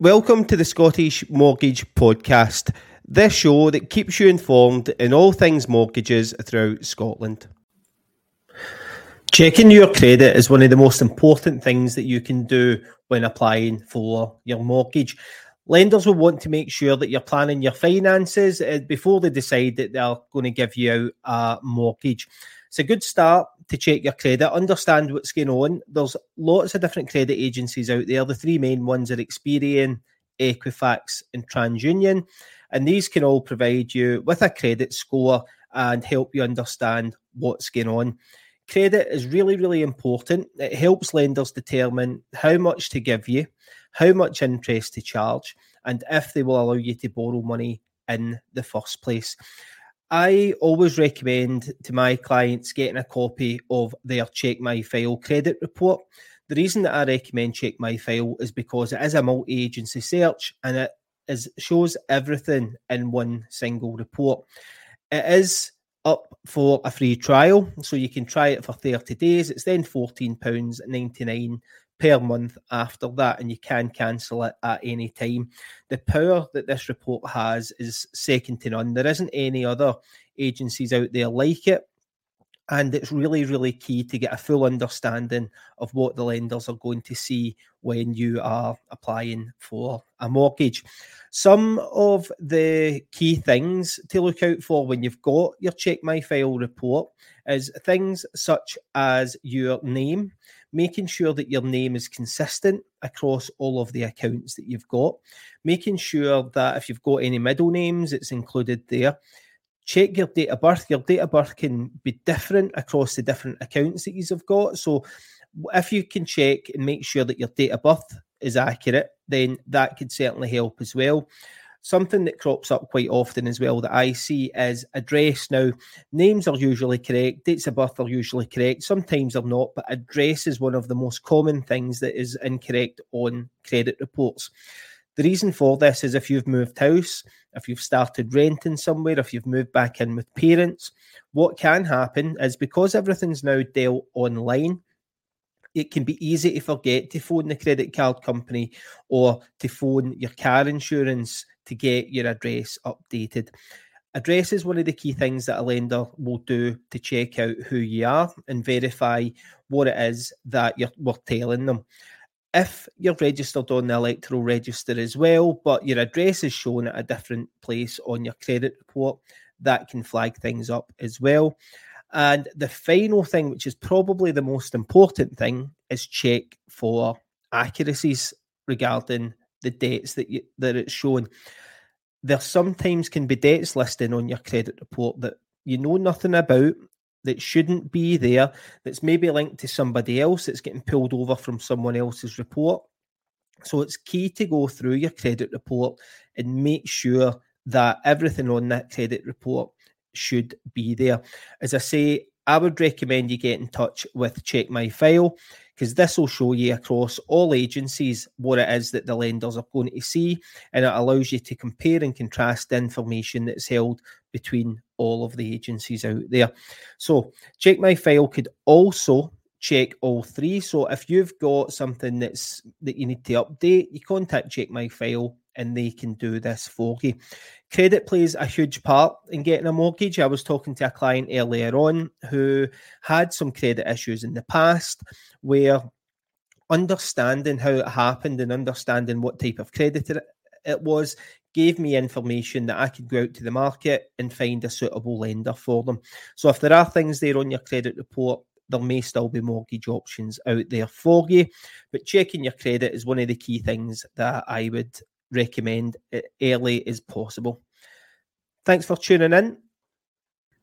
Welcome to the Scottish Mortgage Podcast, this show that keeps you informed in all things mortgages throughout Scotland. Checking your credit is one of the most important things that you can do when applying for your mortgage. Lenders will want to make sure that you're planning your finances uh, before they decide that they're going to give you a mortgage. It's a good start to check your credit, understand what's going on. There's lots of different credit agencies out there. The three main ones are Experian, Equifax, and TransUnion. And these can all provide you with a credit score and help you understand what's going on. Credit is really, really important. It helps lenders determine how much to give you, how much interest to charge, and if they will allow you to borrow money in the first place. I always recommend to my clients getting a copy of their Check My File credit report. The reason that I recommend Check My File is because it is a multi agency search and it is, shows everything in one single report. It is up for a free trial, so you can try it for 30 days. It's then £14.99 per month after that, and you can cancel it at any time. The power that this report has is second to none. There isn't any other agencies out there like it. And it's really, really key to get a full understanding of what the lenders are going to see when you are applying for a mortgage. Some of the key things to look out for when you've got your Check My File report is things such as your name, making sure that your name is consistent across all of the accounts that you've got, making sure that if you've got any middle names, it's included there. Check your date of birth. Your date of birth can be different across the different accounts that you've got. So, if you can check and make sure that your date of birth is accurate, then that could certainly help as well. Something that crops up quite often as well that I see is address. Now, names are usually correct, dates of birth are usually correct, sometimes they're not, but address is one of the most common things that is incorrect on credit reports. The reason for this is if you've moved house, if you've started renting somewhere, if you've moved back in with parents, what can happen is because everything's now dealt online, it can be easy to forget to phone the credit card company or to phone your car insurance to get your address updated. Address is one of the key things that a lender will do to check out who you are and verify what it is that you're we're telling them. If you're registered on the electoral register as well, but your address is shown at a different place on your credit report, that can flag things up as well. And the final thing, which is probably the most important thing, is check for accuracies regarding the dates that you, that it's shown. There sometimes can be debts listed on your credit report that you know nothing about, that shouldn't be there, that's maybe linked to somebody else that's getting pulled over from someone else's report. So it's key to go through your credit report and make sure that everything on that credit report should be there. As I say, I would recommend you get in touch with Check My File because this will show you across all agencies what it is that the lenders are going to see, and it allows you to compare and contrast the information that's held between all of the agencies out there. So, Check My File could also check all three. So, if you've got something that's that you need to update, you contact Check My File and they can do this for you. Credit plays a huge part in getting a mortgage. I was talking to a client earlier on who had some credit issues in the past where understanding how it happened and understanding what type of credit it was gave me information that I could go out to the market and find a suitable lender for them. So if there are things there on your credit report, there may still be mortgage options out there for you. But checking your credit is one of the key things that I would recommend eh, early as possible. Thanks for tuning in.